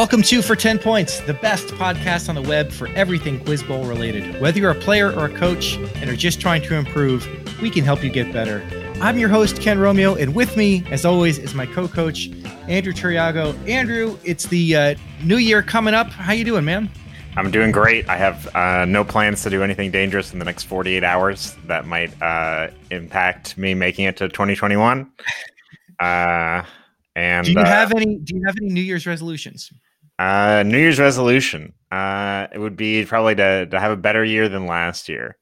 Welcome to For 10 Points, the best podcast on the web for everything Quiz Bowl related. Whether you're a player or a coach and are just trying to improve, we can help you get better. I'm your host, Ken Romeo, and with me, as always, is my co-coach, Andrew Turiago. Andrew, it's the uh, new year coming up. How you doing, man? I'm doing great. I have uh, no plans to do anything dangerous in the next 48 hours that might uh, impact me making it to 2021. Uh, and do you uh, have any? Do you have any New Year's resolutions? Uh, New Year's resolution. Uh, it would be probably to to have a better year than last year.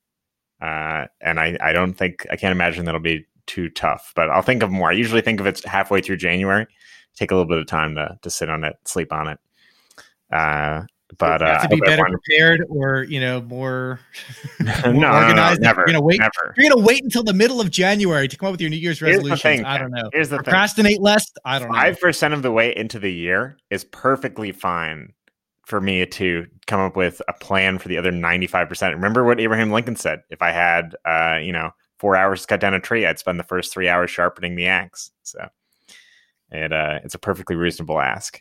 Uh, and I I don't think I can't imagine that'll be too tough. But I'll think of more. I usually think of it halfway through January. Take a little bit of time to to sit on it, sleep on it. Uh, but uh, to be better prepared or you know more, more no, organized. No, no, never. You're gonna wait. Never. You're gonna wait until the middle of January to come up with your New Year's resolution. I don't know. Here's the procrastinate thing. less. I don't know. Five percent of the way into the year is perfectly fine for me to come up with a plan for the other ninety five percent. Remember what Abraham Lincoln said: If I had, uh, you know, four hours to cut down a tree, I'd spend the first three hours sharpening the axe. So, it uh, it's a perfectly reasonable ask.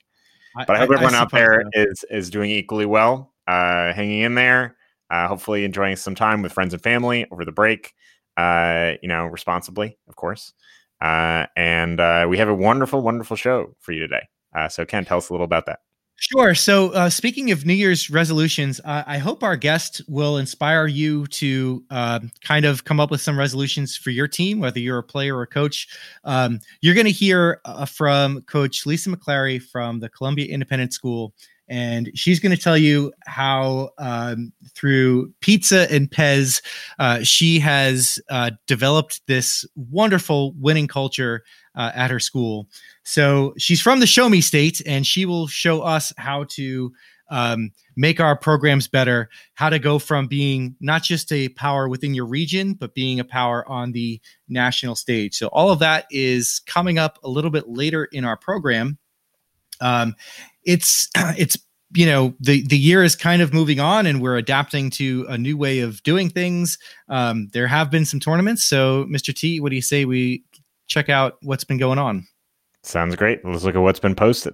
But I, I hope everyone I out there so. is is doing equally well uh, hanging in there. Uh, hopefully, enjoying some time with friends and family over the break. Uh, you know, responsibly, of course. Uh, and uh, we have a wonderful, wonderful show for you today. Uh, so, Ken, tell us a little about that. Sure. So, uh, speaking of New Year's resolutions, I hope our guest will inspire you to uh, kind of come up with some resolutions for your team, whether you're a player or a coach. Um, you're going to hear uh, from Coach Lisa McClary from the Columbia Independent School and she's going to tell you how um, through pizza and Pez, uh, she has uh, developed this wonderful winning culture uh, at her school. So she's from the Show Me State, and she will show us how to um, make our programs better, how to go from being not just a power within your region, but being a power on the national stage. So all of that is coming up a little bit later in our program. Um, it's it's you know the the year is kind of moving on and we're adapting to a new way of doing things. Um, there have been some tournaments. So mr t what do you say we check out what's been going on? Sounds great. Let's look at what's been posted.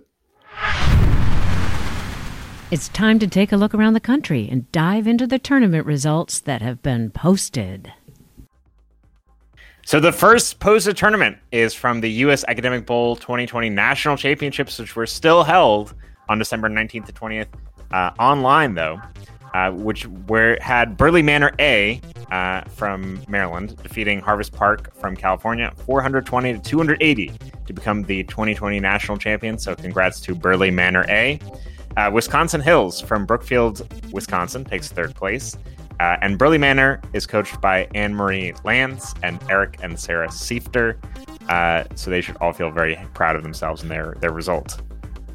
It's time to take a look around the country and dive into the tournament results that have been posted so the first posted tournament is from the U.S. Academic Bowl 2020 National Championships, which were still held on December 19th to 20th. Uh, online though, uh, which where had Burleigh Manor A uh, from Maryland defeating Harvest Park from California 420 to 280 to become the 2020 national champion. So congrats to Burleigh Manor A. Uh, Wisconsin Hills from Brookfield, Wisconsin takes third place. Uh, and Burleigh Manor is coached by Anne Marie Lance and Eric and Sarah Siefter. Uh, so they should all feel very proud of themselves and their, their result.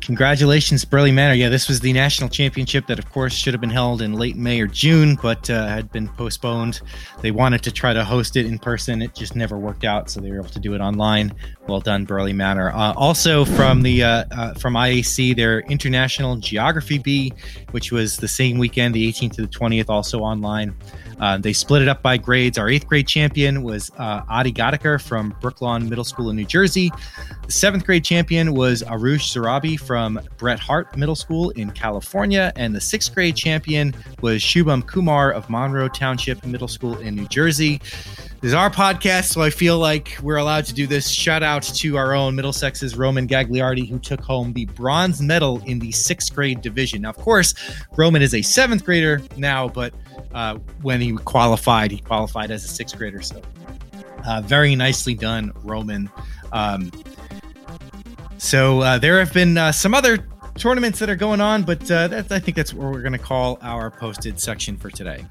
Congratulations, Burleigh Manor. Yeah, this was the national championship that, of course, should have been held in late May or June, but uh, had been postponed. They wanted to try to host it in person. It just never worked out, so they were able to do it online. Well done, Burleigh Manor. Uh, also from the uh, uh from IAC, their International Geography Bee, which was the same weekend, the 18th to the 20th, also online. Uh, they split it up by grades. Our eighth grade champion was uh, Adi Gadiker from Brooklawn Middle School in New Jersey. The seventh grade champion was Arush Zarabi from Bret Harte Middle School in California. And the sixth grade champion was Shubham Kumar of Monroe Township Middle School in New Jersey. This is our podcast, so I feel like we're allowed to do this. Shout out to our own Middlesex's Roman Gagliardi, who took home the bronze medal in the sixth grade division. Now, of course, Roman is a seventh grader now, but uh, when he qualified, he qualified as a sixth grader. So, uh, very nicely done, Roman. Um, so, uh, there have been uh, some other tournaments that are going on, but uh, I think that's what we're going to call our posted section for today.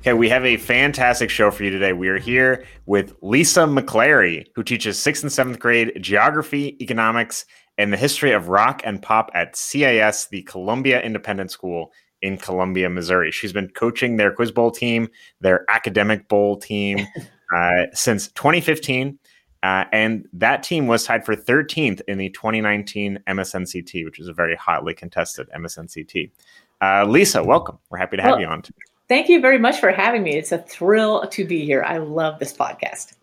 Okay, we have a fantastic show for you today. We are here with Lisa McClary, who teaches sixth and seventh grade geography, economics, and the history of rock and pop at CIS, the Columbia Independent School in Columbia, Missouri. She's been coaching their Quiz Bowl team, their academic bowl team, uh, since 2015. Uh, and that team was tied for 13th in the 2019 MSNCT, which is a very hotly contested MSNCT. Uh, Lisa, welcome. We're happy to have well, you on. Thank you very much for having me. It's a thrill to be here. I love this podcast.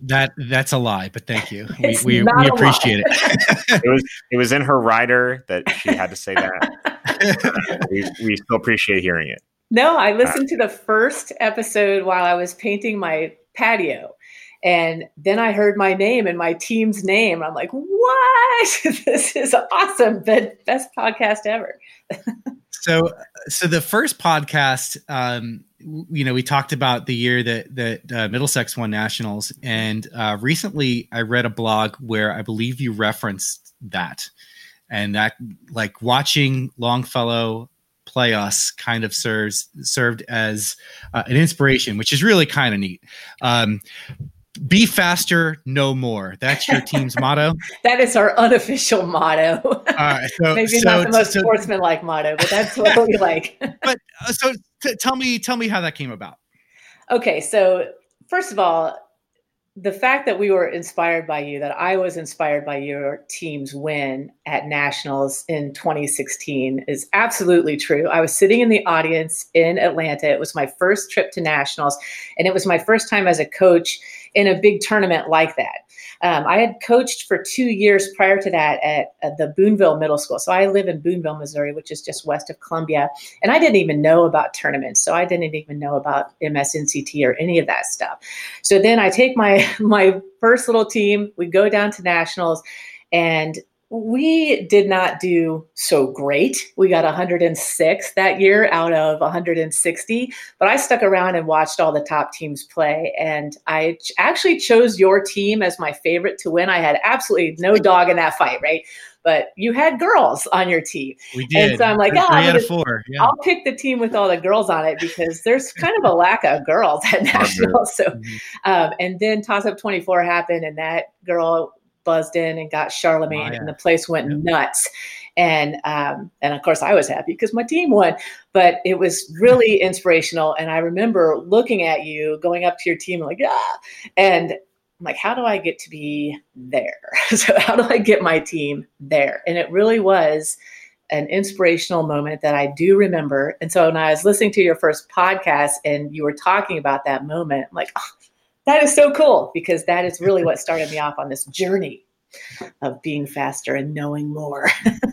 That that's a lie, but thank you. we we, we appreciate it. it was it was in her rider that she had to say that. we we still appreciate hearing it. No, I listened to the first episode while I was painting my patio. And then I heard my name and my team's name. I'm like, what? this is awesome. The best podcast ever. so, so the first podcast, um, you know, we talked about the year that that uh, Middlesex won nationals, and uh, recently I read a blog where I believe you referenced that, and that like watching Longfellow play us kind of serves served as uh, an inspiration, which is really kind of neat. Um, be faster, no more. That's your team's motto. that is our unofficial motto. so, Maybe so, not the most so, sportsmanlike motto, but that's what we like. but uh, so t- tell me, tell me how that came about. Okay, so first of all, the fact that we were inspired by you, that I was inspired by your team's win at Nationals in 2016 is absolutely true. I was sitting in the audience in Atlanta. It was my first trip to Nationals, and it was my first time as a coach in a big tournament like that. Um, I had coached for two years prior to that at, at, the Boonville Middle School. So I live in Boonville, Missouri, which is just west of Columbia. And I didn't even know about tournaments. So I didn't even know about MSNCT or any of that stuff. So then I take my my first little team, we go down to nationals, and we did not do so great. We got 106 that year out of 160, but I stuck around and watched all the top teams play. And I actually chose your team as my favorite to win. I had absolutely no dog in that fight, right? But you had girls on your team. We did. And so I'm like, oh, out of four. Yeah. I'll pick the team with all the girls on it because there's kind of a lack of girls at nationals. So, mm-hmm. um, and then toss up 24 happened, and that girl buzzed in and got Charlemagne, oh, yeah. and the place went yeah. nuts. And um, and of course, I was happy because my team won. But it was really inspirational. And I remember looking at you, going up to your team, like ah, and I'm like, how do I get to be there? so how do I get my team there? And it really was an inspirational moment that I do remember. And so when I was listening to your first podcast and you were talking about that moment, I'm like, oh, that is so cool because that is really what started me off on this journey of being faster and knowing more.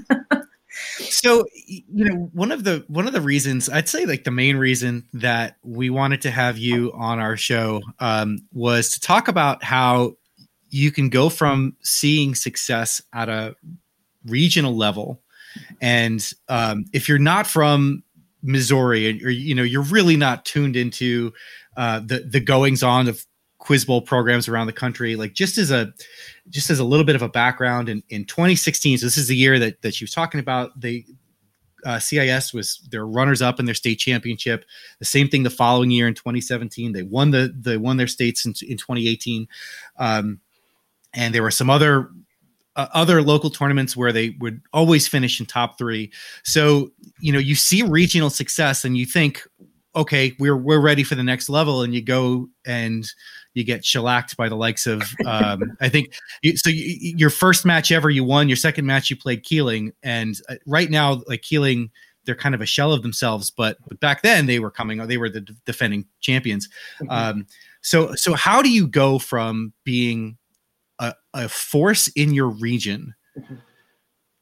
so you know one of the one of the reasons i'd say like the main reason that we wanted to have you on our show um, was to talk about how you can go from seeing success at a regional level and um, if you're not from missouri or you know you're really not tuned into uh, the the goings on of quiz bowl programs around the country like just as a just as a little bit of a background in, in 2016 so this is the year that that she was talking about they uh, CIS was their runners up in their state championship. The same thing the following year in 2017. They won the they won their states in, in 2018, um, and there were some other uh, other local tournaments where they would always finish in top three. So you know you see regional success and you think, okay, we're we're ready for the next level, and you go and you get shellacked by the likes of um, I think so. You, your first match ever you won. Your second match you played Kealing, and uh, right now like Kealing, they're kind of a shell of themselves. But but back then they were coming. They were the defending champions. Mm-hmm. Um, so so how do you go from being a, a force in your region mm-hmm.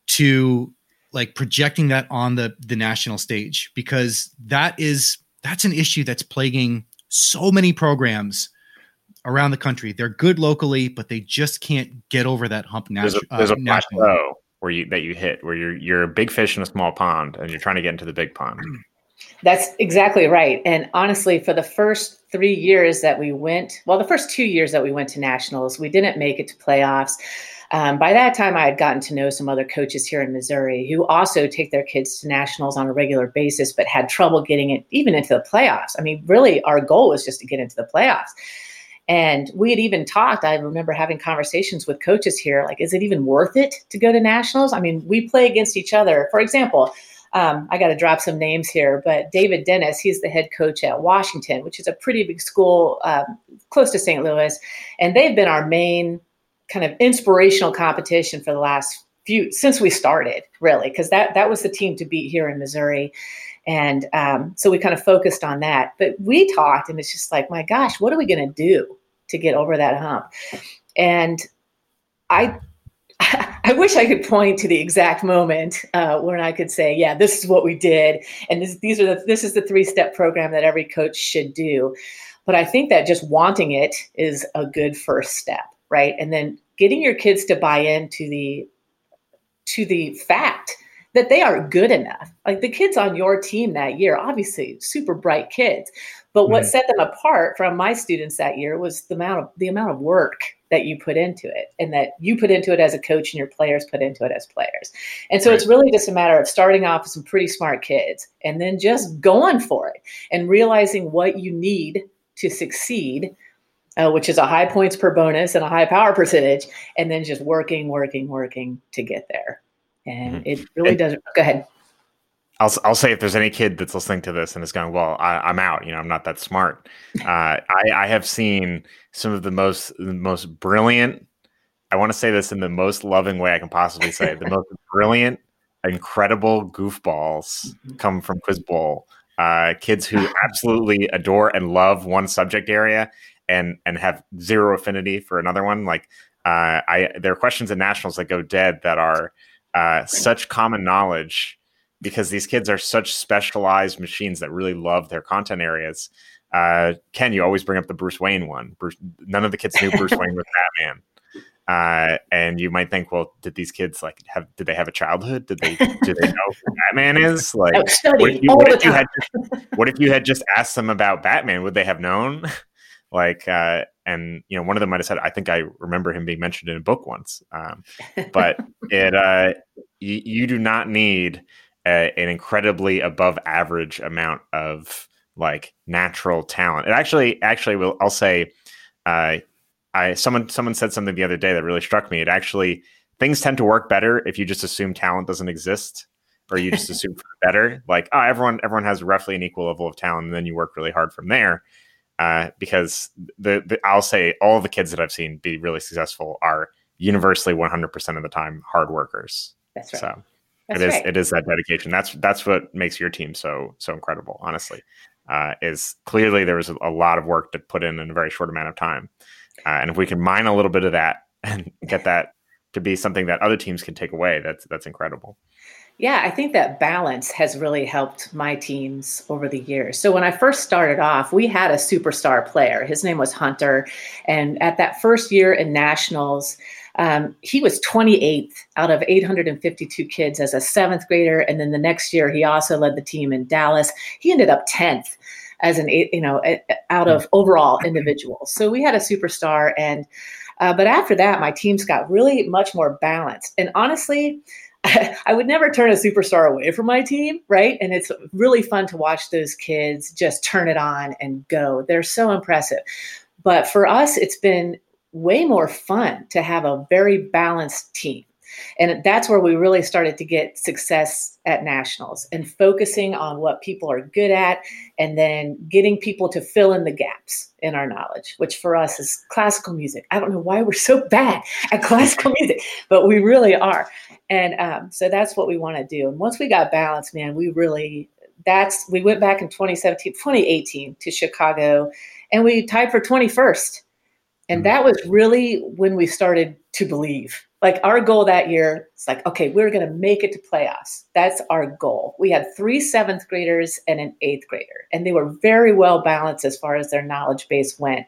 to like projecting that on the the national stage because that is that's an issue that's plaguing so many programs around the country. They're good locally, but they just can't get over that hump. Nat- there's a, there's uh, a plateau where you that you hit where you're you're a big fish in a small pond, and you're trying to get into the big pond. That's exactly right. And honestly, for the first three years that we went, well, the first two years that we went to nationals, we didn't make it to playoffs. Um, by that time, I had gotten to know some other coaches here in Missouri who also take their kids to nationals on a regular basis, but had trouble getting it even into the playoffs. I mean, really, our goal was just to get into the playoffs. And we had even talked, I remember having conversations with coaches here like, is it even worth it to go to nationals? I mean, we play against each other. For example, um, I got to drop some names here, but David Dennis, he's the head coach at Washington, which is a pretty big school um, close to St. Louis. And they've been our main kind of inspirational competition for the last few, since we started, really, because that, that was the team to beat here in Missouri. And um, so we kind of focused on that. But we talked, and it's just like, my gosh, what are we going to do? To get over that hump. And I I wish I could point to the exact moment uh, when I could say, "Yeah, this is what we did," and this, these are the this is the three step program that every coach should do. But I think that just wanting it is a good first step, right? And then getting your kids to buy into the to the fact that they are good enough. Like the kids on your team that year, obviously super bright kids, but what set them apart from my students that year was the amount of the amount of work that you put into it and that you put into it as a coach and your players put into it as players. And so right. it's really just a matter of starting off with some pretty smart kids and then just going for it and realizing what you need to succeed. Uh, which is a high points per bonus and a high power percentage, and then just working, working, working to get there. And mm-hmm. it really doesn't. Go ahead. I'll I'll say if there's any kid that's listening to this and is going, well, I, am out. You know, I'm not that smart. Uh, I I have seen some of the most the most brilliant. I want to say this in the most loving way I can possibly say it, the most brilliant, incredible goofballs mm-hmm. come from Quiz Bowl. Uh, kids who absolutely adore and love one subject area and and have zero affinity for another one. Like uh, I, there are questions in nationals that go dead that are uh, such common knowledge because these kids are such specialized machines that really love their content areas. Uh, Ken, you always bring up the Bruce Wayne one. Bruce, none of the kids knew Bruce Wayne was Batman. Uh, and you might think, well, did these kids like have? Did they have a childhood? Did they? do they know who Batman is? Like, what if, you, what if you had? Just, what if you had just asked them about Batman? Would they have known? like, uh, and you know, one of them might have said, "I think I remember him being mentioned in a book once." Um, but it, uh, y- you do not need a, an incredibly above average amount of like natural talent. It actually, actually, will I'll say, uh, I someone someone said something the other day that really struck me. It actually things tend to work better if you just assume talent doesn't exist or you just assume better. Like, oh, everyone everyone has roughly an equal level of talent, and then you work really hard from there. Uh, because the, the I'll say all the kids that I've seen be really successful are universally 100% of the time hard workers. That's right. So that's it is right. it is that dedication. That's that's what makes your team so so incredible. Honestly, uh, is clearly there was a lot of work to put in in a very short amount of time, uh, and if we can mine a little bit of that and get that to be something that other teams can take away, that's that's incredible. Yeah, I think that balance has really helped my teams over the years. So when I first started off, we had a superstar player. His name was Hunter, and at that first year in nationals um, he was 28th out of 852 kids as a seventh grader. And then the next year, he also led the team in Dallas. He ended up 10th as an, you know, out of overall individuals. So we had a superstar. And, uh, but after that, my teams got really much more balanced. And honestly, I would never turn a superstar away from my team, right? And it's really fun to watch those kids just turn it on and go. They're so impressive. But for us, it's been way more fun to have a very balanced team. And that's where we really started to get success at nationals and focusing on what people are good at and then getting people to fill in the gaps in our knowledge, which for us is classical music. I don't know why we're so bad at classical music, but we really are. And um, so that's what we want to do. And once we got balance, man, we really, that's, we went back in 2017, 2018 to Chicago and we tied for 21st and that was really when we started to believe. Like our goal that year, it's like, okay, we're going to make it to playoffs. That's our goal. We had three seventh graders and an eighth grader, and they were very well balanced as far as their knowledge base went.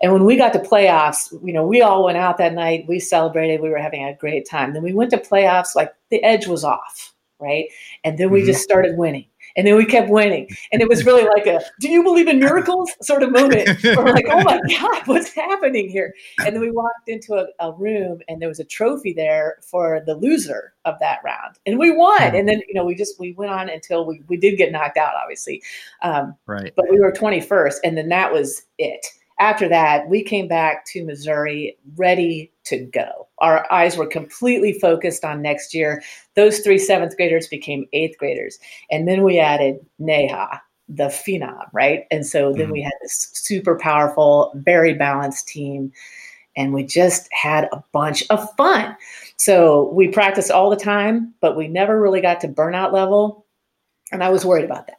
And when we got to playoffs, you know, we all went out that night. We celebrated. We were having a great time. Then we went to playoffs, like the edge was off, right? And then we mm-hmm. just started winning. And then we kept winning. And it was really like a, do you believe in miracles sort of moment. we're like, oh my God, what's happening here? And then we walked into a, a, room and there was a trophy there for the loser of that round. And we won. Hmm. And then, you know, we just, we went on until we, we did get knocked out, obviously. Um, right. But we were 21st. And then that was it after that, we came back to Missouri ready to go. Our eyes were completely focused on next year. Those three seventh graders became eighth graders. And then we added Neha, the phenom, right? And so then mm-hmm. we had this super powerful, very balanced team. And we just had a bunch of fun. So we practiced all the time, but we never really got to burnout level. And I was worried about that.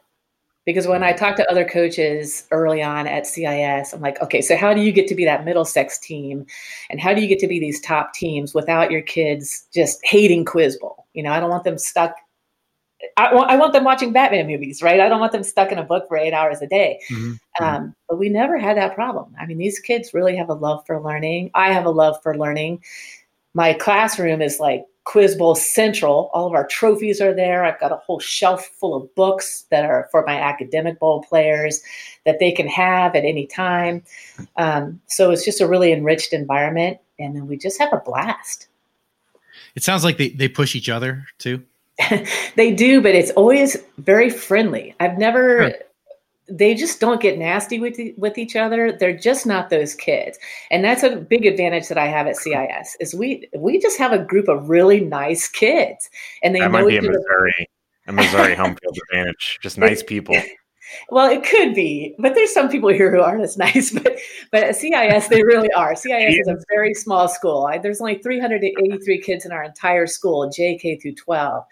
Because when I talk to other coaches early on at CIS, I'm like, okay, so how do you get to be that Middlesex team? And how do you get to be these top teams without your kids just hating quiz bowl? You know, I don't want them stuck. I want, I want them watching Batman movies, right? I don't want them stuck in a book for eight hours a day. Mm-hmm. Um, but we never had that problem. I mean, these kids really have a love for learning. I have a love for learning. My classroom is like Quiz Bowl Central. All of our trophies are there. I've got a whole shelf full of books that are for my academic bowl players that they can have at any time. Um, so it's just a really enriched environment, and then we just have a blast. It sounds like they, they push each other too. they do, but it's always very friendly. I've never they just don't get nasty with with each other. They're just not those kids, and that's a big advantage that I have at CIS. Is we we just have a group of really nice kids, and they that might be a Missouri a Missouri home field advantage. Just nice people. Well, it could be, but there's some people here who aren't as nice. But but at CIS, they really are. CIS is a very small school. I, there's only 383 kids in our entire school, JK through 12.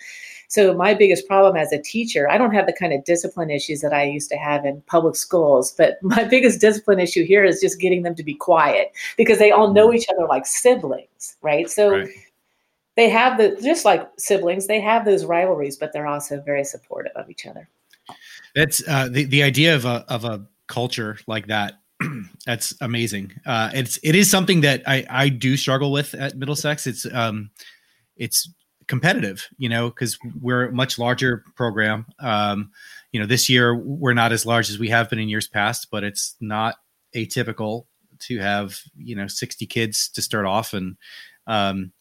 So my biggest problem as a teacher, I don't have the kind of discipline issues that I used to have in public schools, but my biggest discipline issue here is just getting them to be quiet because they all know mm. each other like siblings, right? So right. they have the just like siblings, they have those rivalries, but they're also very supportive of each other. That's uh, the the idea of a of a culture like that that's amazing. Uh, it's it is something that I I do struggle with at Middlesex. It's um it's competitive, you know, because we're a much larger program. Um, you know, this year we're not as large as we have been in years past, but it's not atypical to have you know 60 kids to start off, and um,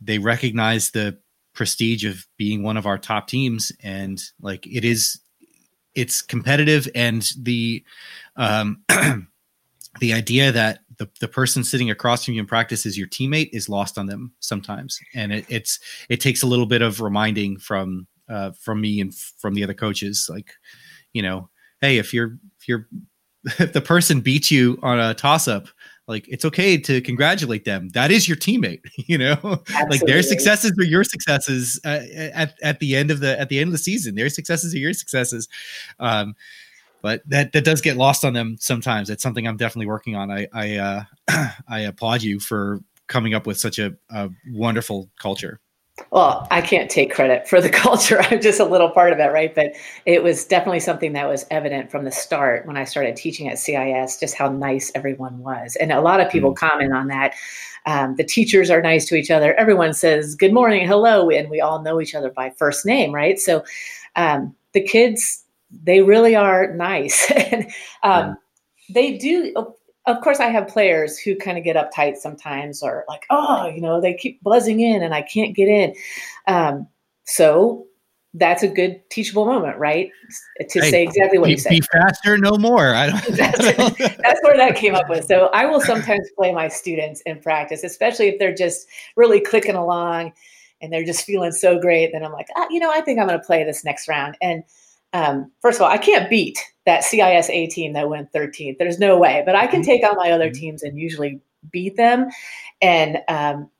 they recognize the prestige of being one of our top teams, and like it is, it's competitive, and the um, the idea that the, the person sitting across from you in practice is your teammate is lost on them sometimes. And it, it's it takes a little bit of reminding from uh, from me and from the other coaches like you know hey if you're if you're if the person beats you on a toss up like it's okay to congratulate them. That is your teammate you know? Absolutely. like their successes are your successes uh, at, at the end of the at the end of the season. Their successes are your successes. Um but that that does get lost on them sometimes. It's something I'm definitely working on. I I uh, I applaud you for coming up with such a, a wonderful culture. Well, I can't take credit for the culture. I'm just a little part of it, right? But it was definitely something that was evident from the start when I started teaching at CIS, just how nice everyone was. And a lot of people mm-hmm. comment on that. Um, the teachers are nice to each other. Everyone says good morning, hello, and we all know each other by first name, right? So um, the kids they really are nice. and um, yeah. they do, of course, I have players who kind of get uptight sometimes or like, oh, you know, they keep buzzing in and I can't get in. Um, so that's a good teachable moment, right? To hey, say exactly what be, you say. Be faster, no more. I don't. that's, that's where that came up with. So I will sometimes play my students in practice, especially if they're just really clicking along and they're just feeling so great. Then I'm like, ah, you know, I think I'm going to play this next round. And um, first of all, I can't beat that CIS A team that went 13th. There's no way, but I can mm-hmm. take on my other mm-hmm. teams and usually beat them. And um,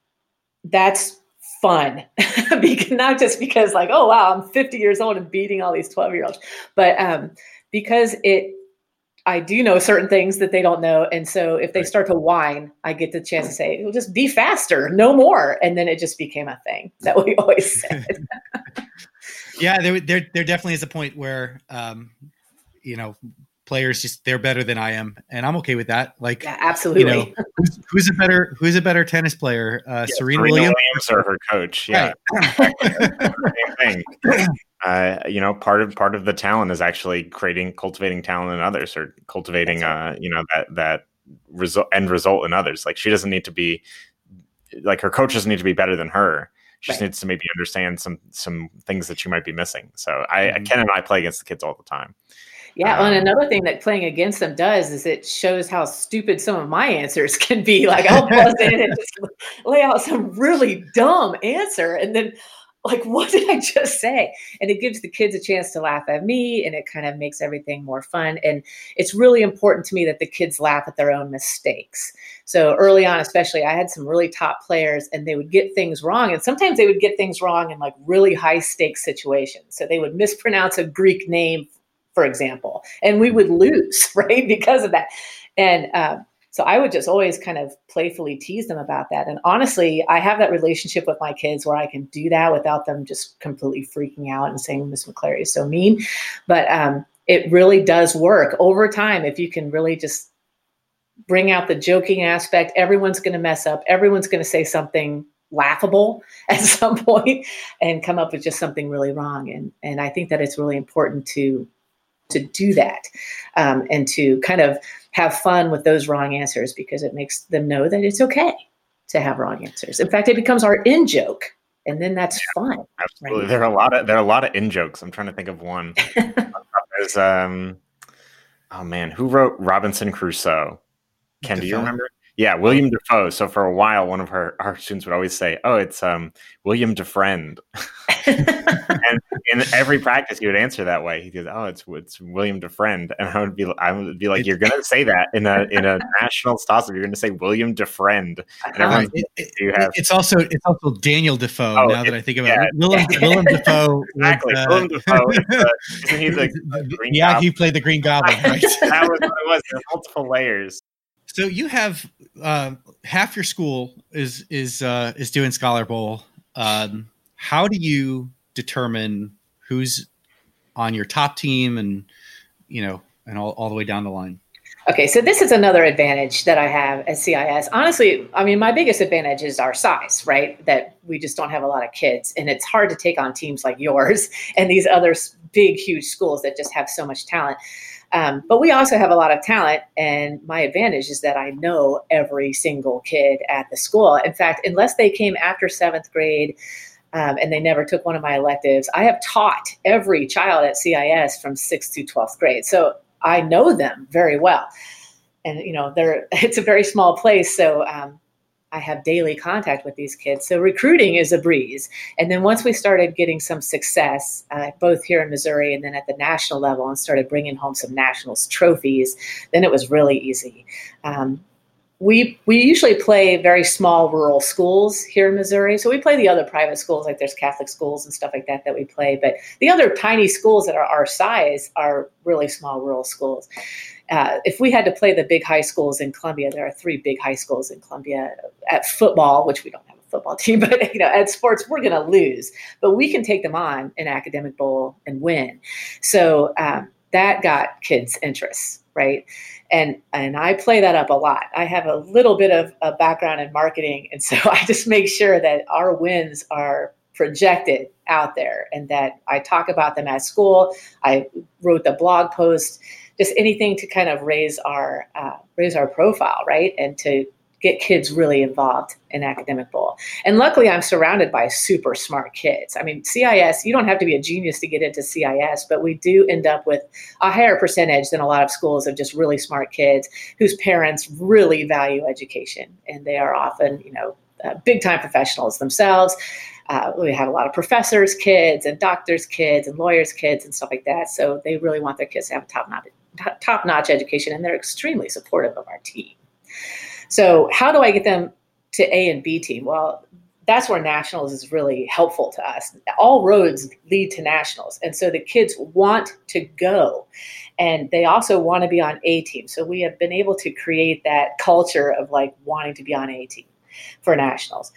that's fun, not just because, like, oh, wow, I'm 50 years old and beating all these 12 year olds, but um, because it, I do know certain things that they don't know. And so if they start to whine, I get the chance to say, well, just be faster, no more. And then it just became a thing that we always said. yeah, there, there, there definitely is a point where, um, you know, players just they're better than I am, and I'm okay with that. Like, yeah, absolutely. You know, who's, who's, a better who's a better tennis player, uh, yeah, Serena, Serena Williams? Williams? or her coach? Yeah, right. Uh, you know, part of part of the talent is actually creating, cultivating talent in others, or cultivating, right. uh, you know, that that result end result in others. Like she doesn't need to be, like her coach doesn't need to be better than her she just right. needs to maybe understand some some things that you might be missing. So I mm-hmm. Ken and I play against the kids all the time. Yeah, um, and another thing that playing against them does is it shows how stupid some of my answers can be. Like I'll buzz in and just lay out some really dumb answer, and then like what did i just say? And it gives the kids a chance to laugh at me and it kind of makes everything more fun. And it's really important to me that the kids laugh at their own mistakes. So early on especially i had some really top players and they would get things wrong and sometimes they would get things wrong in like really high stakes situations. So they would mispronounce a greek name for example, and we would lose, right, because of that. And uh, so I would just always kind of playfully tease them about that. And honestly, I have that relationship with my kids where I can do that without them just completely freaking out and saying Miss McClary is so mean. But um, it really does work over time if you can really just bring out the joking aspect. Everyone's going to mess up. Everyone's going to say something laughable at some point and come up with just something really wrong. And and I think that it's really important to to do that um, and to kind of have fun with those wrong answers because it makes them know that it's okay to have wrong answers. In fact, it becomes our in joke, and then that's fun. Absolutely, right? there are a lot of there are a lot of in jokes. I'm trying to think of one. There's um, oh man, who wrote Robinson Crusoe? Ken, do you remember? Yeah, William Defoe. So for a while, one of her our students would always say, "Oh, it's um William Defriend," and in every practice, he would answer that way. He goes, "Oh, it's it's William Defriend," and I would be I would be like, "You're going to say that in a in a national toss You're going to say William Defriend." And everyone's, it, it, you have it's also it's also Daniel Defoe. Oh, now it, that I think about yeah, it, Willem. Willem Dafoe. Exactly, uh, Willem Dafoe. Is, uh, isn't he the, the yeah? Goblin? He played the Green Goblin. Right? that was what it was. There multiple layers. So you have uh, half your school is is uh, is doing Scholar Bowl. Um, how do you determine who's on your top team and you know and all, all the way down the line? Okay, so this is another advantage that I have at CIS. Honestly, I mean, my biggest advantage is our size, right? That we just don't have a lot of kids, and it's hard to take on teams like yours and these other big, huge schools that just have so much talent. Um, but we also have a lot of talent, and my advantage is that I know every single kid at the school. In fact, unless they came after seventh grade um, and they never took one of my electives, I have taught every child at CIS from sixth to 12th grade. So I know them very well. And, you know, they're, it's a very small place. So um, I have daily contact with these kids. So recruiting is a breeze. And then once we started getting some success, uh, both here in Missouri and then at the national level, and started bringing home some nationals trophies, then it was really easy. Um, we we usually play very small rural schools here in Missouri. So we play the other private schools, like there's Catholic schools and stuff like that that we play. But the other tiny schools that are our size are really small rural schools uh, if we had to play the big high schools in Columbia, there are three big high schools in Columbia at football, which we don't have a football team, but you know, at sports, we're going to lose, but we can take them on in academic bowl and win. So um, that got kids' interest, right? And and I play that up a lot. I have a little bit of a background in marketing, and so I just make sure that our wins are projected out there and that I talk about them at school. I wrote the blog post just anything to kind of raise our uh, raise our profile, right, and to get kids really involved in academic bowl. And luckily, I'm surrounded by super smart kids. I mean, CIS, you don't have to be a genius to get into CIS, but we do end up with a higher percentage than a lot of schools of just really smart kids whose parents really value education, and they are often, you know, uh, big time professionals themselves. Uh, we have a lot of professors' kids and doctors' kids and lawyers' kids and stuff like that. So they really want their kids to have a top notch top notch education, and they're extremely supportive of our team. So, how do I get them to A and B team? Well, that's where nationals is really helpful to us. All roads lead to nationals. And so the kids want to go. And they also want to be on A team. So we have been able to create that culture of like wanting to be on A team for nationals.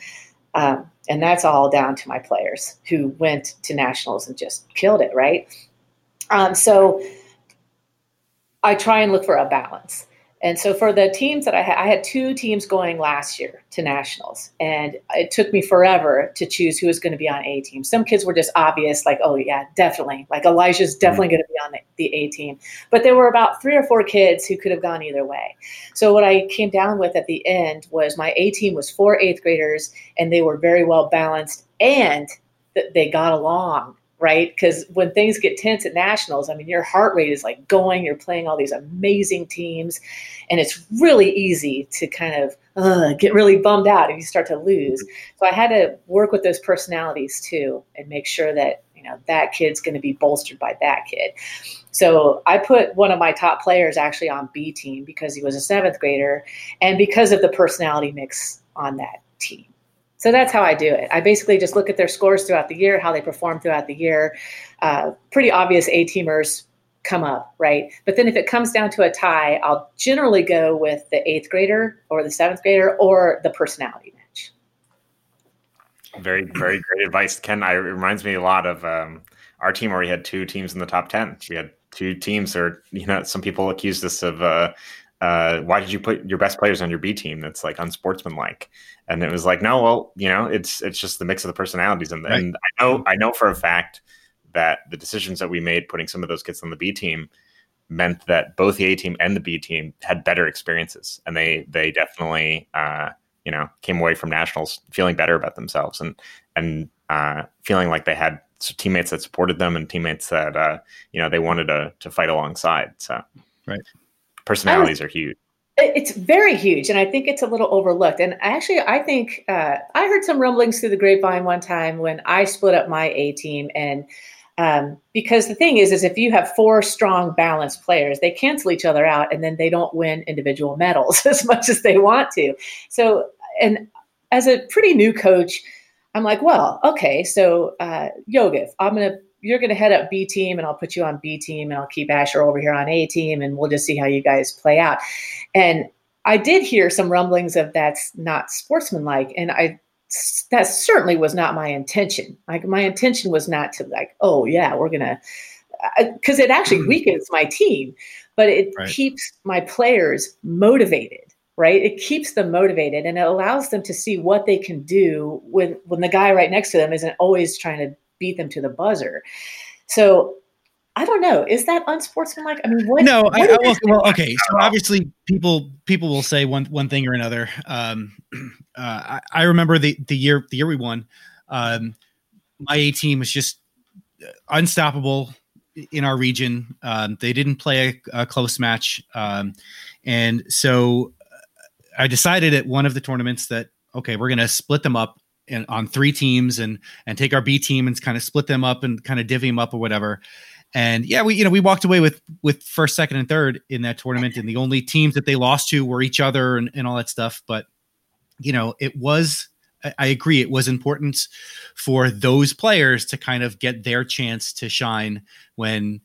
Um, and that's all down to my players who went to nationals and just killed it, right? Um, so I try and look for a balance. And so for the teams that I had, I had two teams going last year to nationals, and it took me forever to choose who was going to be on A team. Some kids were just obvious, like, oh yeah, definitely, like Elijah's definitely mm-hmm. going to be on the, the A team. But there were about three or four kids who could have gone either way. So what I came down with at the end was my A team was four eighth graders, and they were very well balanced, and they got along right? Because when things get tense at nationals, I mean, your heart rate is like going, you're playing all these amazing teams, and it's really easy to kind of uh, get really bummed out if you start to lose. So I had to work with those personalities too and make sure that, you know, that kid's going to be bolstered by that kid. So I put one of my top players actually on B team because he was a seventh grader and because of the personality mix on that team. So that's how I do it. I basically just look at their scores throughout the year, how they perform throughout the year. Uh, pretty obvious A teamers come up, right? But then if it comes down to a tie, I'll generally go with the eighth grader or the seventh grader or the personality match. Very, very great advice, Ken. I, it reminds me a lot of um, our team where we had two teams in the top ten. We had two teams, or you know, some people accused us of. Uh, uh, why did you put your best players on your B team? That's like unsportsmanlike. And it was like, no, well, you know, it's it's just the mix of the personalities, and, right. and I know I know for a fact that the decisions that we made putting some of those kids on the B team meant that both the A team and the B team had better experiences, and they they definitely uh, you know came away from nationals feeling better about themselves and and uh, feeling like they had teammates that supported them and teammates that uh, you know they wanted to to fight alongside. So right, personalities was, are huge. It's very huge, and I think it's a little overlooked. And actually, I think uh, I heard some rumblings through the grapevine one time when I split up my A team and um, because the thing is, is if you have four strong, balanced players, they cancel each other out, and then they don't win individual medals as much as they want to. So, and as a pretty new coach, I'm like, well, okay, so uh, Yogev, I'm gonna you're gonna head up B team, and I'll put you on B team, and I'll keep Asher over here on A team, and we'll just see how you guys play out. And I did hear some rumblings of that's not sportsmanlike, and I that certainly was not my intention. Like my intention was not to like, oh yeah, we're gonna, because it actually hmm. weakens my team, but it right. keeps my players motivated. Right, it keeps them motivated, and it allows them to see what they can do when when the guy right next to them isn't always trying to beat them to the buzzer. So I don't know. Is that unsportsmanlike? I mean, what? No, what I, I well, well, okay. So obviously, people people will say one one thing or another. Um, uh, I, I, remember the the year the year we won. Um, my A team was just unstoppable in our region. Um, they didn't play a, a close match, um, and so I decided at one of the tournaments that okay, we're going to split them up and on three teams and and take our B team and kind of split them up and kind of divvy them up or whatever. And yeah, we you know we walked away with with first, second, and third in that tournament, and the only teams that they lost to were each other and, and all that stuff. But you know, it was I agree it was important for those players to kind of get their chance to shine when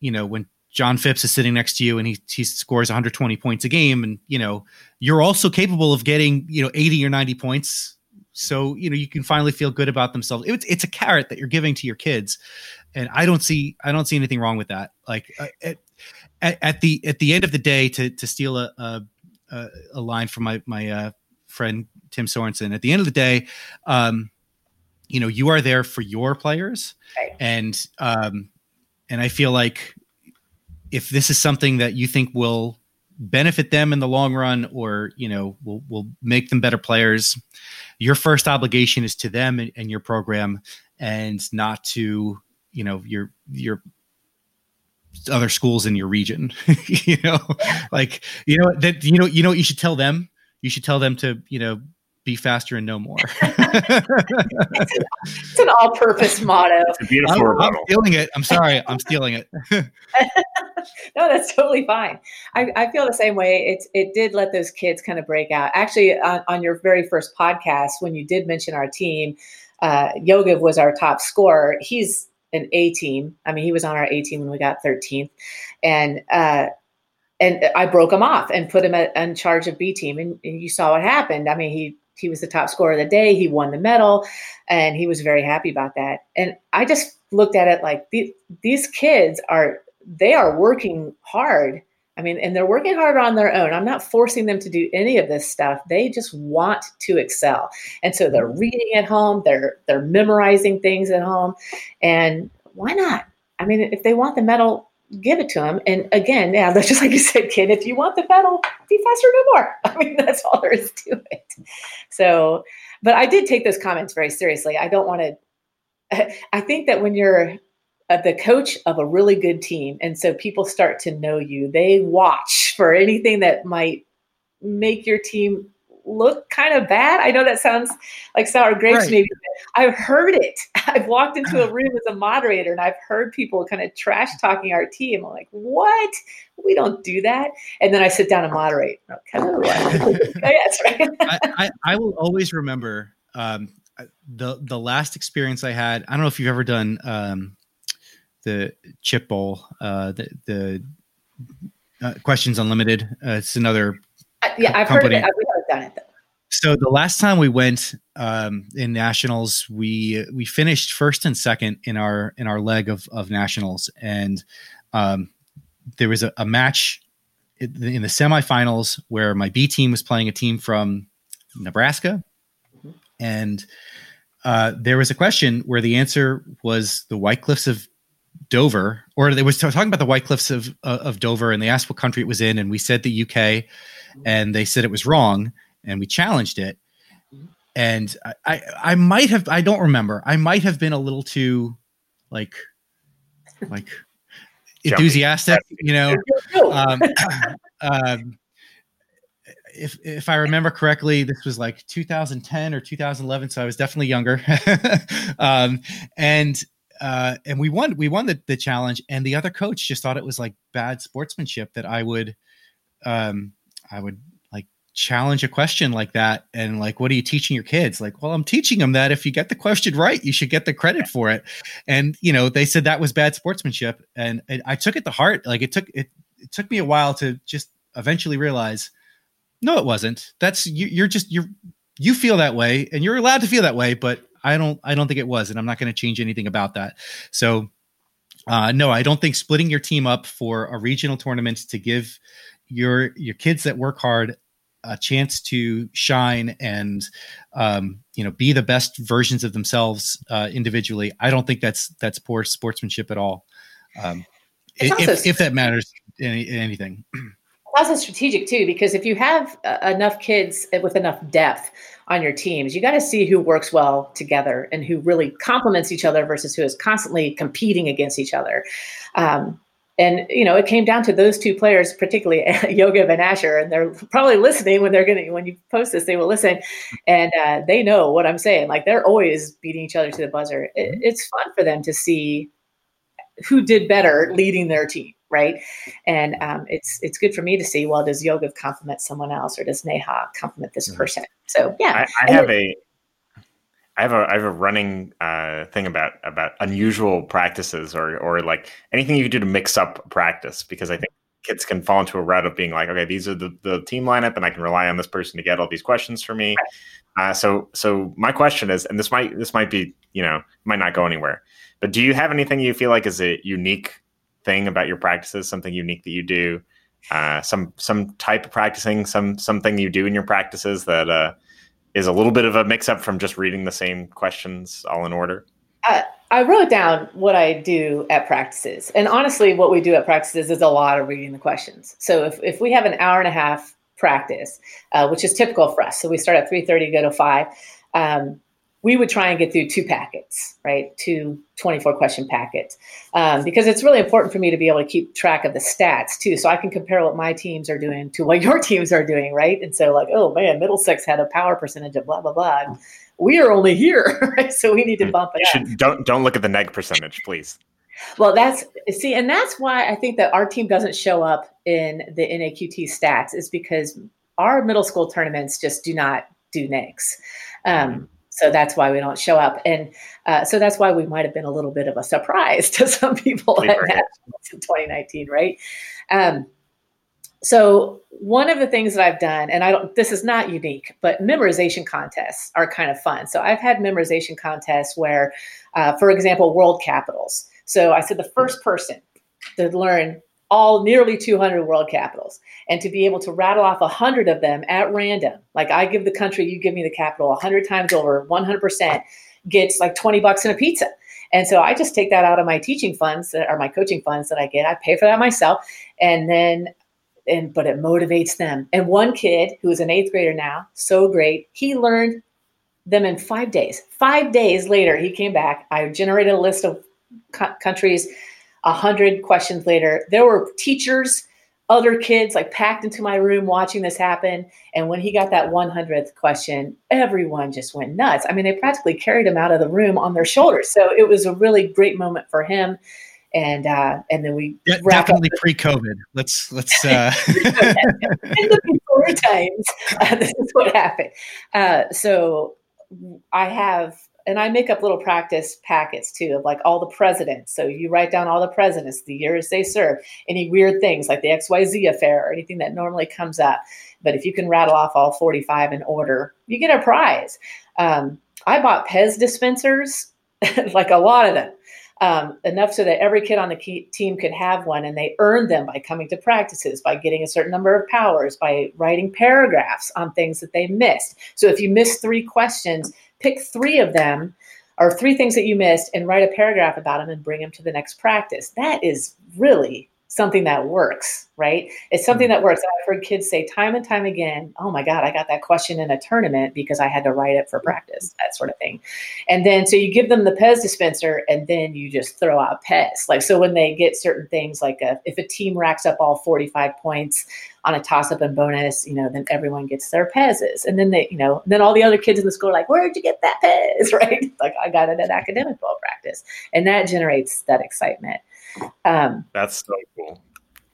you know when John Phipps is sitting next to you and he he scores 120 points a game and you know you're also capable of getting you know 80 or 90 points so you know you can finally feel good about themselves. It's, it's a carrot that you're giving to your kids. And i don't see i don't see anything wrong with that. Like uh, at, at, the at the end of the day to to steal a a, a line from my my uh, friend tim sorensen at the end of the day um you know you are there for your players. Right. and um and i feel like if this is something that you think will benefit them in the long run or you know will will make them better players your first obligation is to them and, and your program and not to you know your your other schools in your region you know? Like you know that you know you know what you should tell them? You should tell them to you know be faster and no more. it's, an, all-purpose motto. It's a beautiful I'm, I'm stealing it. I'm sorry. I'm stealing it. no, that's totally fine. I, I, feel the same way. It it did let those kids kind of break out. Actually, on, on your very first podcast, when you did mention our team, uh, Yogev was our top scorer. He's an A team. I mean, he was on our A team when we got 13th, and uh, and I broke him off and put him at, in charge of B team, and, and you saw what happened. I mean, he he was the top scorer of the day. He won the medal, and he was very happy about that. And I just looked at it like the, these kids are they are working hard. I mean, and they're working hard on their own. I'm not forcing them to do any of this stuff. They just want to excel, and so they're mm-hmm. reading at home. They're they're memorizing things at home, and why not? I mean, if they want the medal, give it to them. And again, yeah, that's just like you said, kid, if you want the medal, be faster, no more. I mean, that's all there is to it. So, but I did take those comments very seriously. I don't want to, I think that when you're uh, the coach of a really good team, and so people start to know you, they watch for anything that might make your team look kind of bad. I know that sounds like sour grapes, right. maybe. I've heard it. I've walked into a room as a moderator and I've heard people kind of trash talking our team. I'm like, what? We don't do that. And then I sit down and moderate. Okay, yes, right. I, I, I, will always remember um, the the last experience I had. I don't know if you've ever done um, the Chip Bowl, uh, the the uh, Questions Unlimited. Uh, it's another. Uh, yeah, I've company. heard of it. Done it though. So the last time we went um, in nationals, we we finished first and second in our in our leg of of nationals, and um, there was a, a match in the semifinals where my B team was playing a team from Nebraska, and uh, there was a question where the answer was the White Cliffs of Dover, or they was talking about the White Cliffs of uh, of Dover, and they asked what country it was in, and we said the UK, and they said it was wrong, and we challenged it, and I, I, I might have I don't remember. I might have been a little too like like enthusiastic, you know. Um, um, if if I remember correctly, this was like 2010 or 2011, so I was definitely younger. um, and uh, and we won we won the, the challenge, and the other coach just thought it was like bad sportsmanship that I would um, I would like challenge a question like that, and like, what are you teaching your kids? Like, well, I'm teaching them that if you get the question right, you should get the credit for it. And you know, they said that was bad sportsmanship, and, and I took it to heart. Like, it took it it took me a while to just eventually realize no, it wasn't. That's you, you're just you're you feel that way, and you're allowed to feel that way. But I don't I don't think it was, and I'm not going to change anything about that. So. Uh, no, I don't think splitting your team up for a regional tournament to give your your kids that work hard a chance to shine and um, you know be the best versions of themselves uh, individually. I don't think that's that's poor sportsmanship at all. Um, if, if, that matters any, anything. also strategic too because if you have uh, enough kids with enough depth on your teams you got to see who works well together and who really complements each other versus who is constantly competing against each other um, and you know it came down to those two players particularly yoga and asher and they're probably listening when they're gonna when you post this they will listen and uh, they know what i'm saying like they're always beating each other to the buzzer it, mm-hmm. it's fun for them to see who did better leading their team right? And um, it's it's good for me to see. Well, does yoga compliment someone else, or does Neha compliment this mm-hmm. person? So yeah, I, I have a. I have a I have a running uh, thing about about unusual practices or or like anything you can do to mix up practice because I think kids can fall into a rut of being like, okay, these are the, the team lineup, and I can rely on this person to get all these questions for me. Uh, so so my question is, and this might this might be you know might not go anywhere, but do you have anything you feel like is a unique thing about your practices, something unique that you do, uh, some some type of practicing, some something you do in your practices that uh, is a little bit of a mix up from just reading the same questions all in order? Uh, I wrote down what I do at practices, and honestly, what we do at practices is a lot of reading the questions. So if if we have an hour and a half practice, uh, which is typical for us, so we start at three thirty, go to five. Um, we would try and get through two packets, right? Two 24 question packets. Um, because it's really important for me to be able to keep track of the stats too. So I can compare what my teams are doing to what your teams are doing, right? And so, like, oh man, Middlesex had a power percentage of blah, blah, blah. we are only here, right? So we need to hmm. bump it should, up. Don't, don't look at the neg percentage, please. Well, that's see, and that's why I think that our team doesn't show up in the NAQT stats is because our middle school tournaments just do not do negs. Um, hmm. So that's why we don't show up. And uh, so that's why we might have been a little bit of a surprise to some people at Nationals in 2019, right? Um, so one of the things that I've done, and I don't, this is not unique, but memorization contests are kind of fun. So I've had memorization contests where, uh, for example, world capitals. So I said the first person to learn all nearly 200 world capitals. And to be able to rattle off 100 of them at random like i give the country you give me the capital 100 times over 100% gets like 20 bucks in a pizza. And so i just take that out of my teaching funds that are my coaching funds that i get. I pay for that myself. And then and but it motivates them. And one kid who is an eighth grader now so great he learned them in five days. Five days later he came back. I generated a list of co- countries a hundred questions later, there were teachers, other kids like packed into my room watching this happen. And when he got that 100th question, everyone just went nuts. I mean, they practically carried him out of the room on their shoulders. So it was a really great moment for him. And uh, and then we yeah, definitely pre-COVID. Let's let's uh... in the before times. Uh, this is what happened. Uh, so I have and I make up little practice packets too of like all the presidents. So you write down all the presidents, the years they served, any weird things like the XYZ affair or anything that normally comes up. But if you can rattle off all 45 in order, you get a prize. Um, I bought Pez dispensers, like a lot of them um, enough so that every kid on the team could have one and they earned them by coming to practices by getting a certain number of powers by writing paragraphs on things that they missed so if you missed three questions pick three of them or three things that you missed and write a paragraph about them and bring them to the next practice. That is really something that works, right? It's something hmm. that works. I've heard kids say time and time again, oh my God, I got that question in a tournament because I had to write it for practice, that sort of thing. And then so you give them the Pez dispenser and then you just throw out Pez. Like, so when they get certain things, like a, if a team racks up all 45 points on a toss up and bonus, you know, then everyone gets their Pez's. And then they, you know, then all the other kids in the school are like, where'd you get that Pez? Right? Like, I got it at academic ball practice. And that generates that excitement. Um, That's so.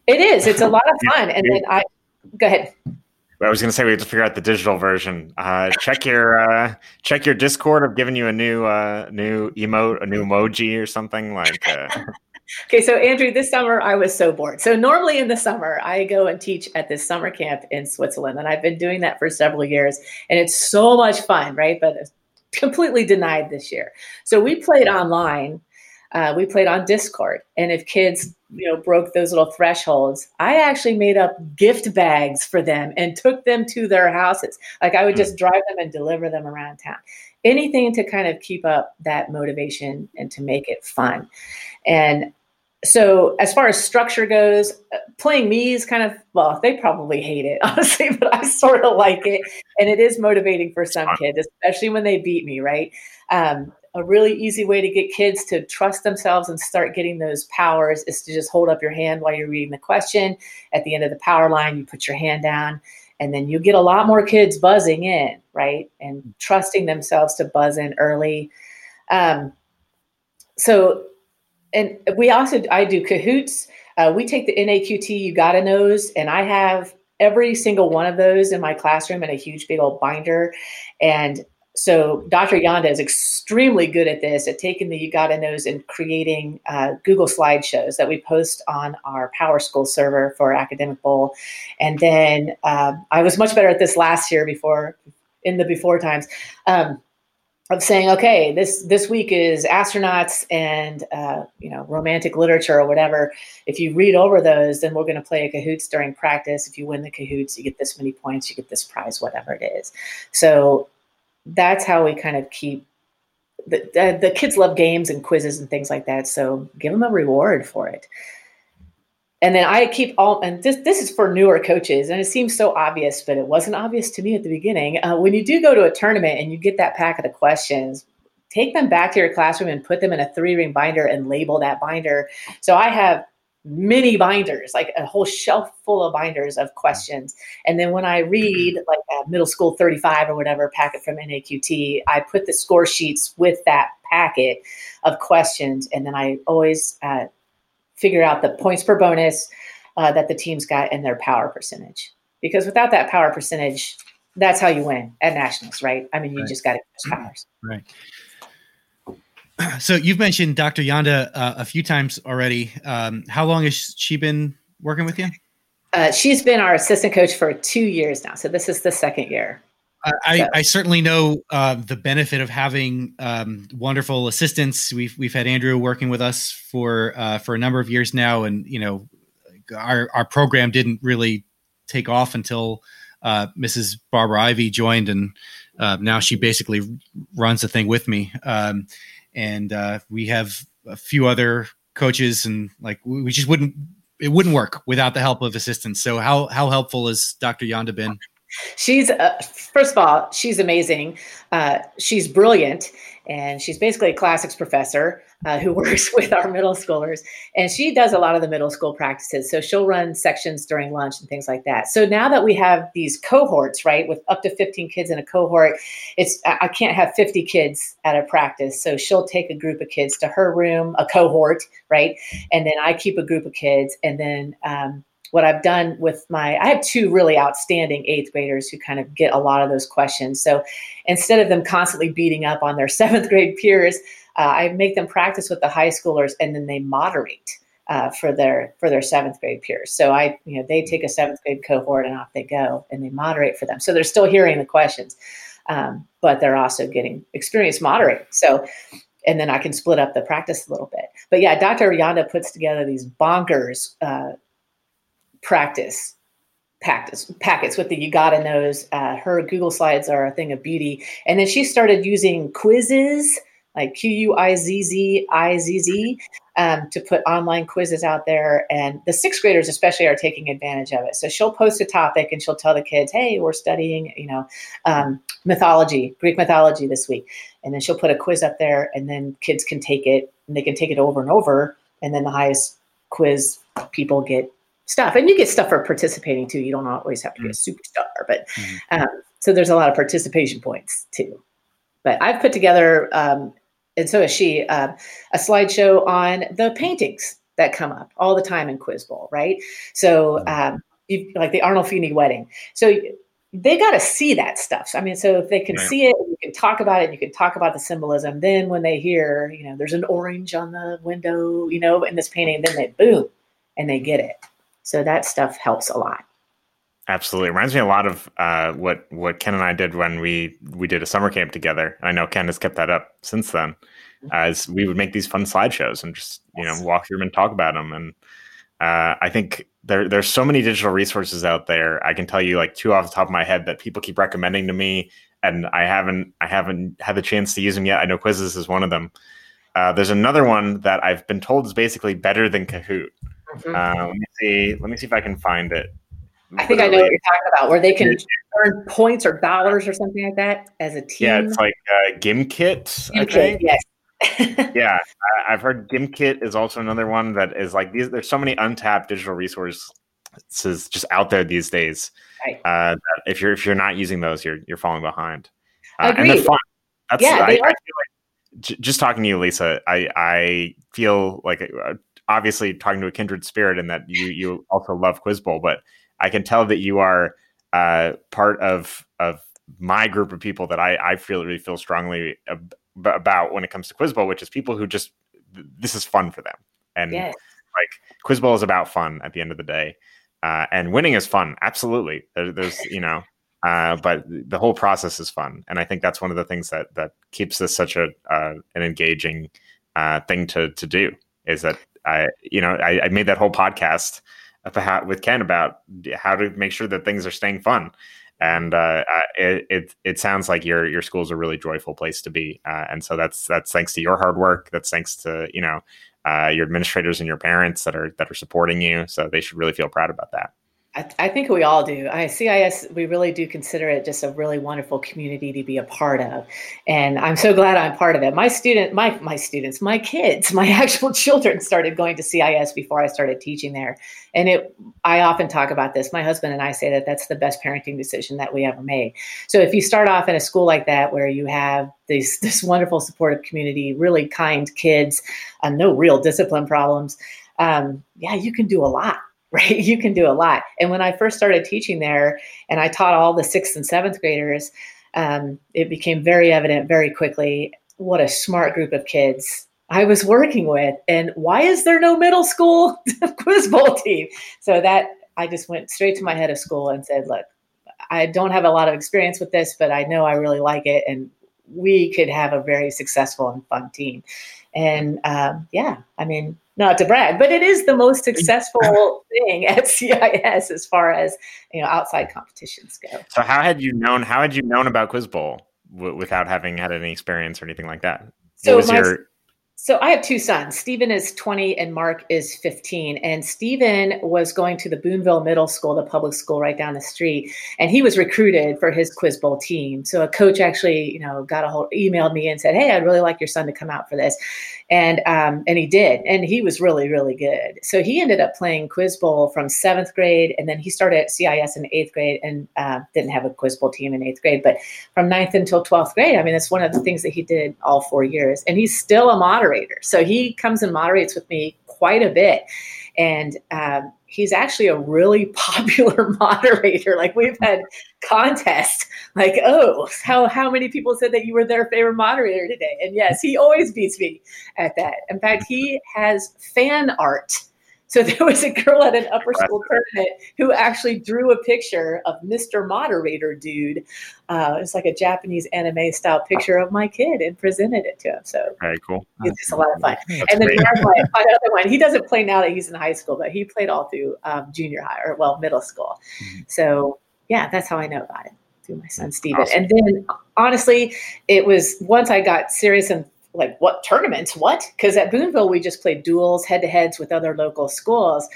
It is. It's a lot of fun. And then I go ahead. I was going to say we have to figure out the digital version. Uh, check your uh, check your Discord. I've given you a new uh, new emote, a new emoji, or something like. Uh, okay, so Andrew, this summer I was so bored. So normally in the summer I go and teach at this summer camp in Switzerland, and I've been doing that for several years, and it's so much fun, right? But it's completely denied this year. So we played online uh, we played on Discord, and if kids, you know, broke those little thresholds, I actually made up gift bags for them and took them to their houses. Like I would just hmm. drive them and deliver them around town. Anything to kind of keep up that motivation and to make it fun. And so as far as structure goes, uh, playing me is kind of well, they probably hate it, honestly, but I sort of like it. And it is motivating for some kids, especially when they beat me, right? Um, a really easy way to get kids to trust themselves and start getting those powers is to just hold up your hand while you're reading the question. At the end of the power line, you put your hand down, and then you get a lot more kids buzzing in, right? And trusting themselves to buzz in early. Um, so, and we also, I do Kahoots. Uh, we take the NAQT You Gotta Knows, and I have every single one of those in my classroom in a huge big old binder. And so Dr. Yanda is extremely good at this, at taking the You Gotta Knows and creating uh, Google slideshows that we post on our PowerSchool server for Academic Bowl. And then um, I was much better at this last year before, in the before times, um, of saying, okay, this this week is astronauts and uh, you know romantic literature or whatever. If you read over those, then we're going to play a Kahoots during practice. If you win the Kahoots, you get this many points, you get this prize, whatever it is. So that's how we kind of keep the, the, the kids love games and quizzes and things like that. So give them a reward for it. And then I keep all, and this this is for newer coaches, and it seems so obvious, but it wasn't obvious to me at the beginning. Uh, when you do go to a tournament and you get that packet of the questions, take them back to your classroom and put them in a three ring binder and label that binder. So I have mini binders, like a whole shelf full of binders of questions. And then when I read like a middle school 35 or whatever packet from NAQT, I put the score sheets with that packet of questions. And then I always uh, figure out the points per bonus uh, that the teams got and their power percentage. Because without that power percentage, that's how you win at nationals, right? I mean, you right. just got to get powers. Right. so you've mentioned Dr. Yanda uh, a few times already. Um, how long has she been working with you? Uh, she's been our assistant coach for two years now. So this is the second year. I, so. I, certainly know uh, the benefit of having um, wonderful assistants. We've we've had Andrew working with us for uh, for a number of years now, and you know, our our program didn't really take off until uh, Mrs. Barbara Ivy joined, and uh, now she basically runs the thing with me. Um, and uh, we have a few other coaches, and like we just wouldn't it wouldn't work without the help of assistants. So how how helpful has Dr. Yanda been? She's uh, first of all, she's amazing. Uh, she's brilliant, and she's basically a classics professor uh, who works with our middle schoolers. And she does a lot of the middle school practices. So she'll run sections during lunch and things like that. So now that we have these cohorts, right, with up to 15 kids in a cohort, it's I can't have 50 kids at a practice. So she'll take a group of kids to her room, a cohort, right, and then I keep a group of kids, and then um, what I've done with my, I have two really outstanding eighth graders who kind of get a lot of those questions. So instead of them constantly beating up on their seventh grade peers, uh, I make them practice with the high schoolers and then they moderate. Uh, for their for their seventh grade peers. So I, you know, they take a seventh grade cohort and off they go, and they moderate for them. So they're still hearing the questions, um, but they're also getting experience moderating. So, and then I can split up the practice a little bit. But yeah, Dr. Yanda puts together these bonkers uh, practice packets packets with the you gotta knows. Uh, her Google slides are a thing of beauty, and then she started using Quizizz like Q U I Z Z I Z Z um, to put online quizzes out there. And the sixth graders, especially, are taking advantage of it. So she'll post a topic and she'll tell the kids, hey, we're studying, you know, um, mythology, Greek mythology this week. And then she'll put a quiz up there and then kids can take it and they can take it over and over. And then the highest quiz people get stuff. And you get stuff for participating too. You don't always have to be a mm. superstar, but mm-hmm. um, so there's a lot of participation points too. But I've put together um, and so is she, uh, a slideshow on the paintings that come up all the time in Quiz Bowl, right? So, mm-hmm. um, you, like the Arnolfini wedding. So they got to see that stuff. So, I mean, so if they can right. see it, you can talk about it, you can talk about the symbolism. Then when they hear, you know, there's an orange on the window, you know, in this painting, then they boom, and they get it. So that stuff helps a lot. Absolutely, it reminds me a lot of uh, what what Ken and I did when we we did a summer camp together. And I know Ken has kept that up since then. Mm-hmm. As we would make these fun slideshows and just you know walk through them and talk about them. And uh, I think there there's so many digital resources out there. I can tell you like two off the top of my head that people keep recommending to me, and I haven't I haven't had the chance to use them yet. I know Quizizz is one of them. Uh, there's another one that I've been told is basically better than Kahoot. Mm-hmm. Uh, let me see. Let me see if I can find it. I think I know what you're talking about, where they can earn points or dollars or something like that as a team. Yeah, it's like uh, Gimkit. Gimkit, yes. yeah, I've heard Gimkit is also another one that is like these. There's so many untapped digital resources just out there these days. Right. Uh, if you're if you're not using those, you're you're falling behind. Uh, and they're fun. That's, yeah, I, like j- just talking to you, Lisa. I I feel like uh, obviously talking to a kindred spirit, in that you you also love Quiz Bowl, but I can tell that you are uh, part of of my group of people that I, I feel really feel strongly ab- about when it comes to Quiz Bowl, which is people who just this is fun for them, and yes. like Quiz Bowl is about fun at the end of the day, uh, and winning is fun. Absolutely, there, there's you know, uh, but the whole process is fun, and I think that's one of the things that that keeps this such a uh, an engaging uh, thing to to do. Is that I you know I, I made that whole podcast with Ken about how to make sure that things are staying fun. And uh, it, it, it sounds like your your school is a really joyful place to be, uh, and so that's that's thanks to your hard work. That's thanks to you know uh, your administrators and your parents that are that are supporting you. So they should really feel proud about that. I, think we all do. I CIS, we really do consider it just a really wonderful community to be a part of, and I'm so glad I'm part of it. My student, my my students, my kids, my actual children started going to CIS before I started teaching there, and it. I often talk about this. My husband and I say that that's the best parenting decision that we ever made. So if you start off in a school like that where you have this this wonderful supportive community, really kind kids, uh, no real discipline problems, um, yeah, you can do a lot right? You can do a lot. And when I first started teaching there, and I taught all the sixth and seventh graders, um, it became very evident very quickly what a smart group of kids I was working with, and why is there no middle school quiz bowl team? So that I just went straight to my head of school and said, "Look, I don't have a lot of experience with this, but I know I really like it, and we could have a very successful and fun team." And um, yeah, I mean, not to brag, but it is the most successful thing at CIS as far as you know outside competitions go. So how had you known? How had you known about Quiz Bowl w- without having had any experience or anything like that? So my, your so I have two sons. Stephen is 20 and Mark is 15. And Stephen was going to the Boonville Middle School, the public school right down the street, and he was recruited for his quiz bowl team. So a coach actually, you know, got a whole emailed me and said, "Hey, I'd really like your son to come out for this," and um, and he did, and he was really really good. So he ended up playing quiz bowl from seventh grade, and then he started CIS in eighth grade, and uh, didn't have a quiz bowl team in eighth grade, but from ninth until twelfth grade, I mean, that's one of the things that he did all four years, and he's still a moderator moderator. So he comes and moderates with me quite a bit. And um, he's actually a really popular moderator. Like we've had contests, like, oh, how, how many people said that you were their favorite moderator today? And yes, he always beats me at that. In fact, he has fan art so there was a girl at an upper school tournament who actually drew a picture of Mr. Moderator Dude. Uh, it's like a Japanese anime style picture of my kid and presented it to him. So very cool. It's just a lot of fun. That's and then my, my other one, he doesn't play now that he's in high school, but he played all through um, junior high or well middle school. Mm-hmm. So yeah, that's how I know about it through my son Steven. Awesome. And then honestly, it was once I got serious and like what tournaments what because at boonville we just played duels head to heads with other local schools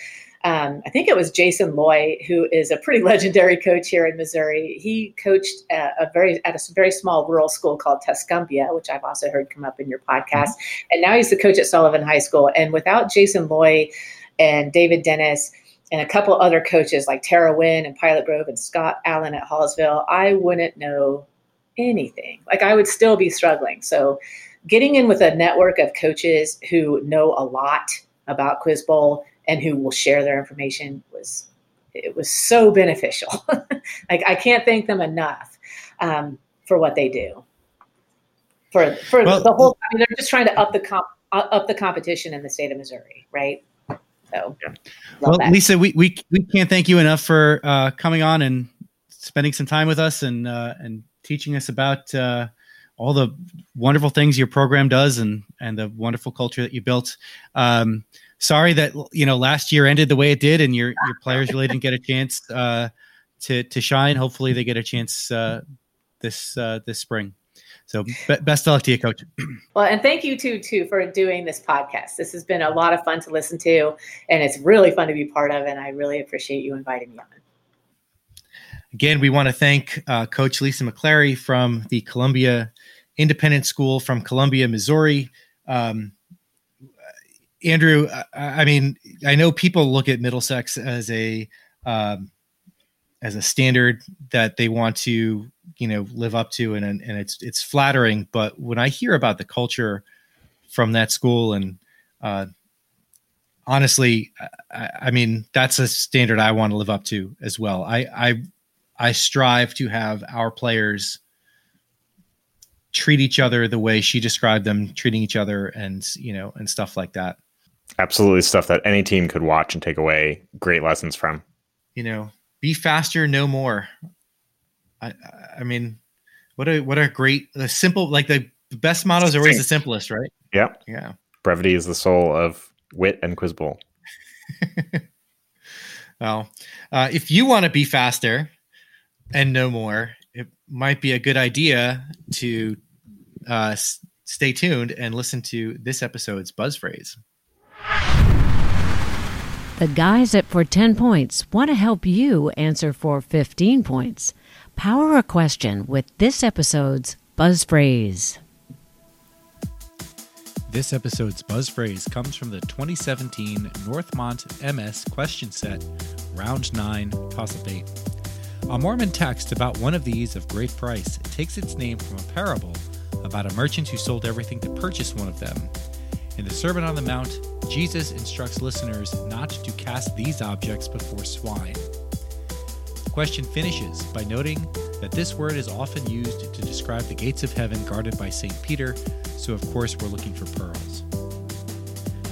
um, i think it was jason loy who is a pretty legendary coach here in missouri he coached a, a very at a very small rural school called tuscumbia which i've also heard come up in your podcast mm-hmm. and now he's the coach at sullivan high school and without jason loy and david dennis and a couple other coaches like Tara Wynn and Pilot Grove and Scott Allen at Hallsville, I wouldn't know anything. Like I would still be struggling. So getting in with a network of coaches who know a lot about Quiz Bowl and who will share their information was it was so beneficial. like I can't thank them enough um, for what they do. For for well, the whole, I mean, they're just trying to up the comp, up the competition in the state of Missouri, right? So, well, that. Lisa, we, we we can't thank you enough for uh, coming on and spending some time with us and uh, and teaching us about uh, all the wonderful things your program does and and the wonderful culture that you built. Um, sorry that you know last year ended the way it did, and your your players really didn't get a chance uh, to to shine. Hopefully, they get a chance uh, this uh, this spring. So be- best of luck to you, coach. Well, and thank you too too for doing this podcast. This has been a lot of fun to listen to, and it's really fun to be part of. And I really appreciate you inviting me on. Again, we want to thank uh, Coach Lisa McClary from the Columbia independent school from Columbia, Missouri. Um, Andrew, I, I, mean, I know people look at Middlesex as a um, as a standard that they want to, you know, live up to, and and it's it's flattering. But when I hear about the culture from that school, and uh, honestly, I, I mean, that's a standard I want to live up to as well. I I I strive to have our players treat each other the way she described them treating each other and you know and stuff like that. Absolutely stuff that any team could watch and take away great lessons from. You know be faster know more. I i mean what a what a great the simple like the best mottos are always the simplest right? Yeah yeah. Brevity is the soul of wit and quiz bowl. Well uh, if you want to be faster and know more it might be a good idea to uh, s- stay tuned and listen to this episode's buzz phrase. The guys at For 10 Points want to help you answer for 15 points. Power a question with this episode's buzz phrase. This episode's buzz phrase comes from the 2017 Northmont MS question set, round 9, toss up 8. A Mormon text about one of these of great price takes its name from a parable about a merchant who sold everything to purchase one of them. In the Sermon on the Mount, Jesus instructs listeners not to cast these objects before swine. The question finishes by noting that this word is often used to describe the gates of heaven guarded by St. Peter, so of course we're looking for pearls.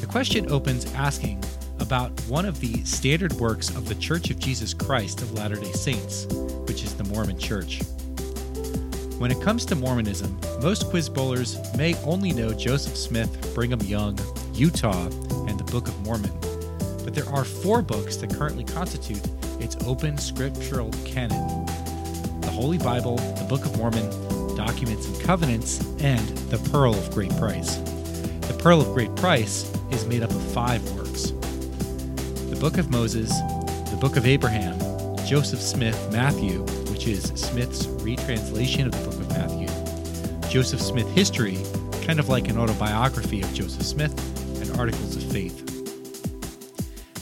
The question opens asking about one of the standard works of the Church of Jesus Christ of Latter day Saints, which is the Mormon Church. When it comes to Mormonism, most quiz bowlers may only know Joseph Smith, Brigham Young, Utah, and the Book of Mormon. But there are four books that currently constitute its open scriptural canon the Holy Bible, the Book of Mormon, Documents and Covenants, and the Pearl of Great Price. The Pearl of Great Price is made up of five works the Book of Moses, the Book of Abraham, Joseph Smith, Matthew, which is Smith's retranslation of the book of Matthew. Joseph Smith History, kind of like an autobiography of Joseph Smith, and Articles of Faith.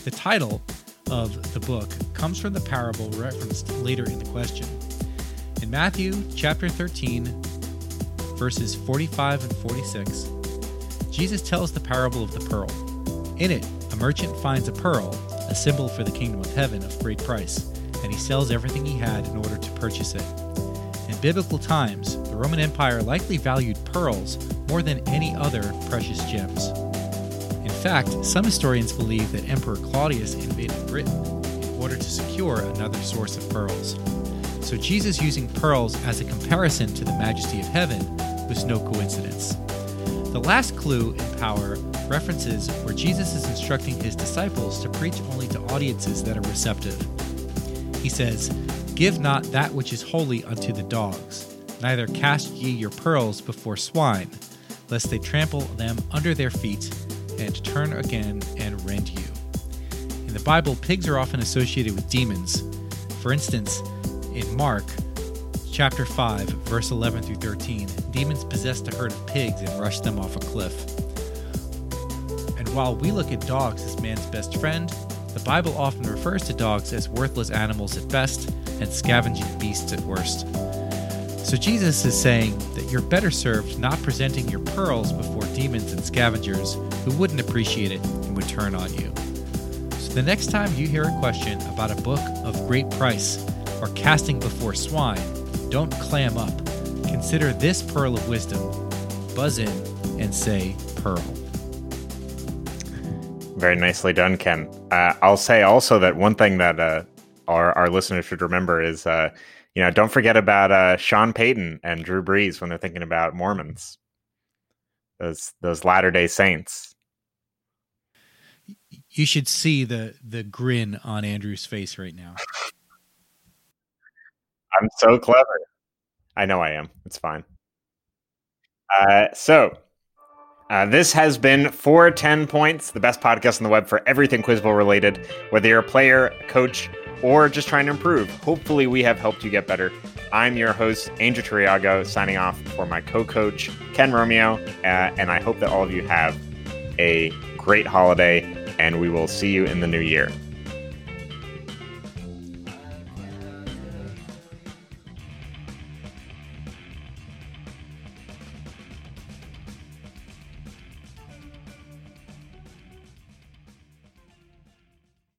The title of the book comes from the parable referenced later in the question. In Matthew chapter 13, verses 45 and 46, Jesus tells the parable of the pearl. In it, a merchant finds a pearl, a symbol for the kingdom of heaven of great price, and he sells everything he had in order to purchase it. In biblical times, the Roman Empire likely valued pearls more than any other precious gems. In fact, some historians believe that Emperor Claudius invaded Britain in order to secure another source of pearls. So Jesus using pearls as a comparison to the majesty of heaven was no coincidence. The last clue in power references where Jesus is instructing his disciples to preach only to audiences that are receptive. He says, Give not that which is holy unto the dogs, neither cast ye your pearls before swine, lest they trample them under their feet and turn again and rend you. In the Bible, pigs are often associated with demons. For instance, in Mark chapter 5, verse 11 through 13, demons possessed a herd of pigs and rushed them off a cliff. And while we look at dogs as man's best friend, the Bible often refers to dogs as worthless animals at best and scavenging beasts at worst. So Jesus is saying that you're better served not presenting your pearls before demons and scavengers who wouldn't appreciate it and would turn on you. So the next time you hear a question about a book of great price or casting before swine, don't clam up. Consider this pearl of wisdom. Buzz in and say pearl. Very nicely done, Ken. Uh, I'll say also that one thing that uh, our our listeners should remember is, uh, you know, don't forget about uh, Sean Payton and Drew Brees when they're thinking about Mormons. Those those Latter Day Saints. You should see the the grin on Andrew's face right now. I'm so clever. I know I am. It's fine. Uh, so uh, this has been for 10 points, the best podcast on the web for everything Quiz Bowl related, whether you're a player, a coach, or just trying to improve. Hopefully, we have helped you get better. I'm your host, Angel Turiago, signing off for my co coach, Ken Romeo, uh, and I hope that all of you have a great holiday, and we will see you in the new year.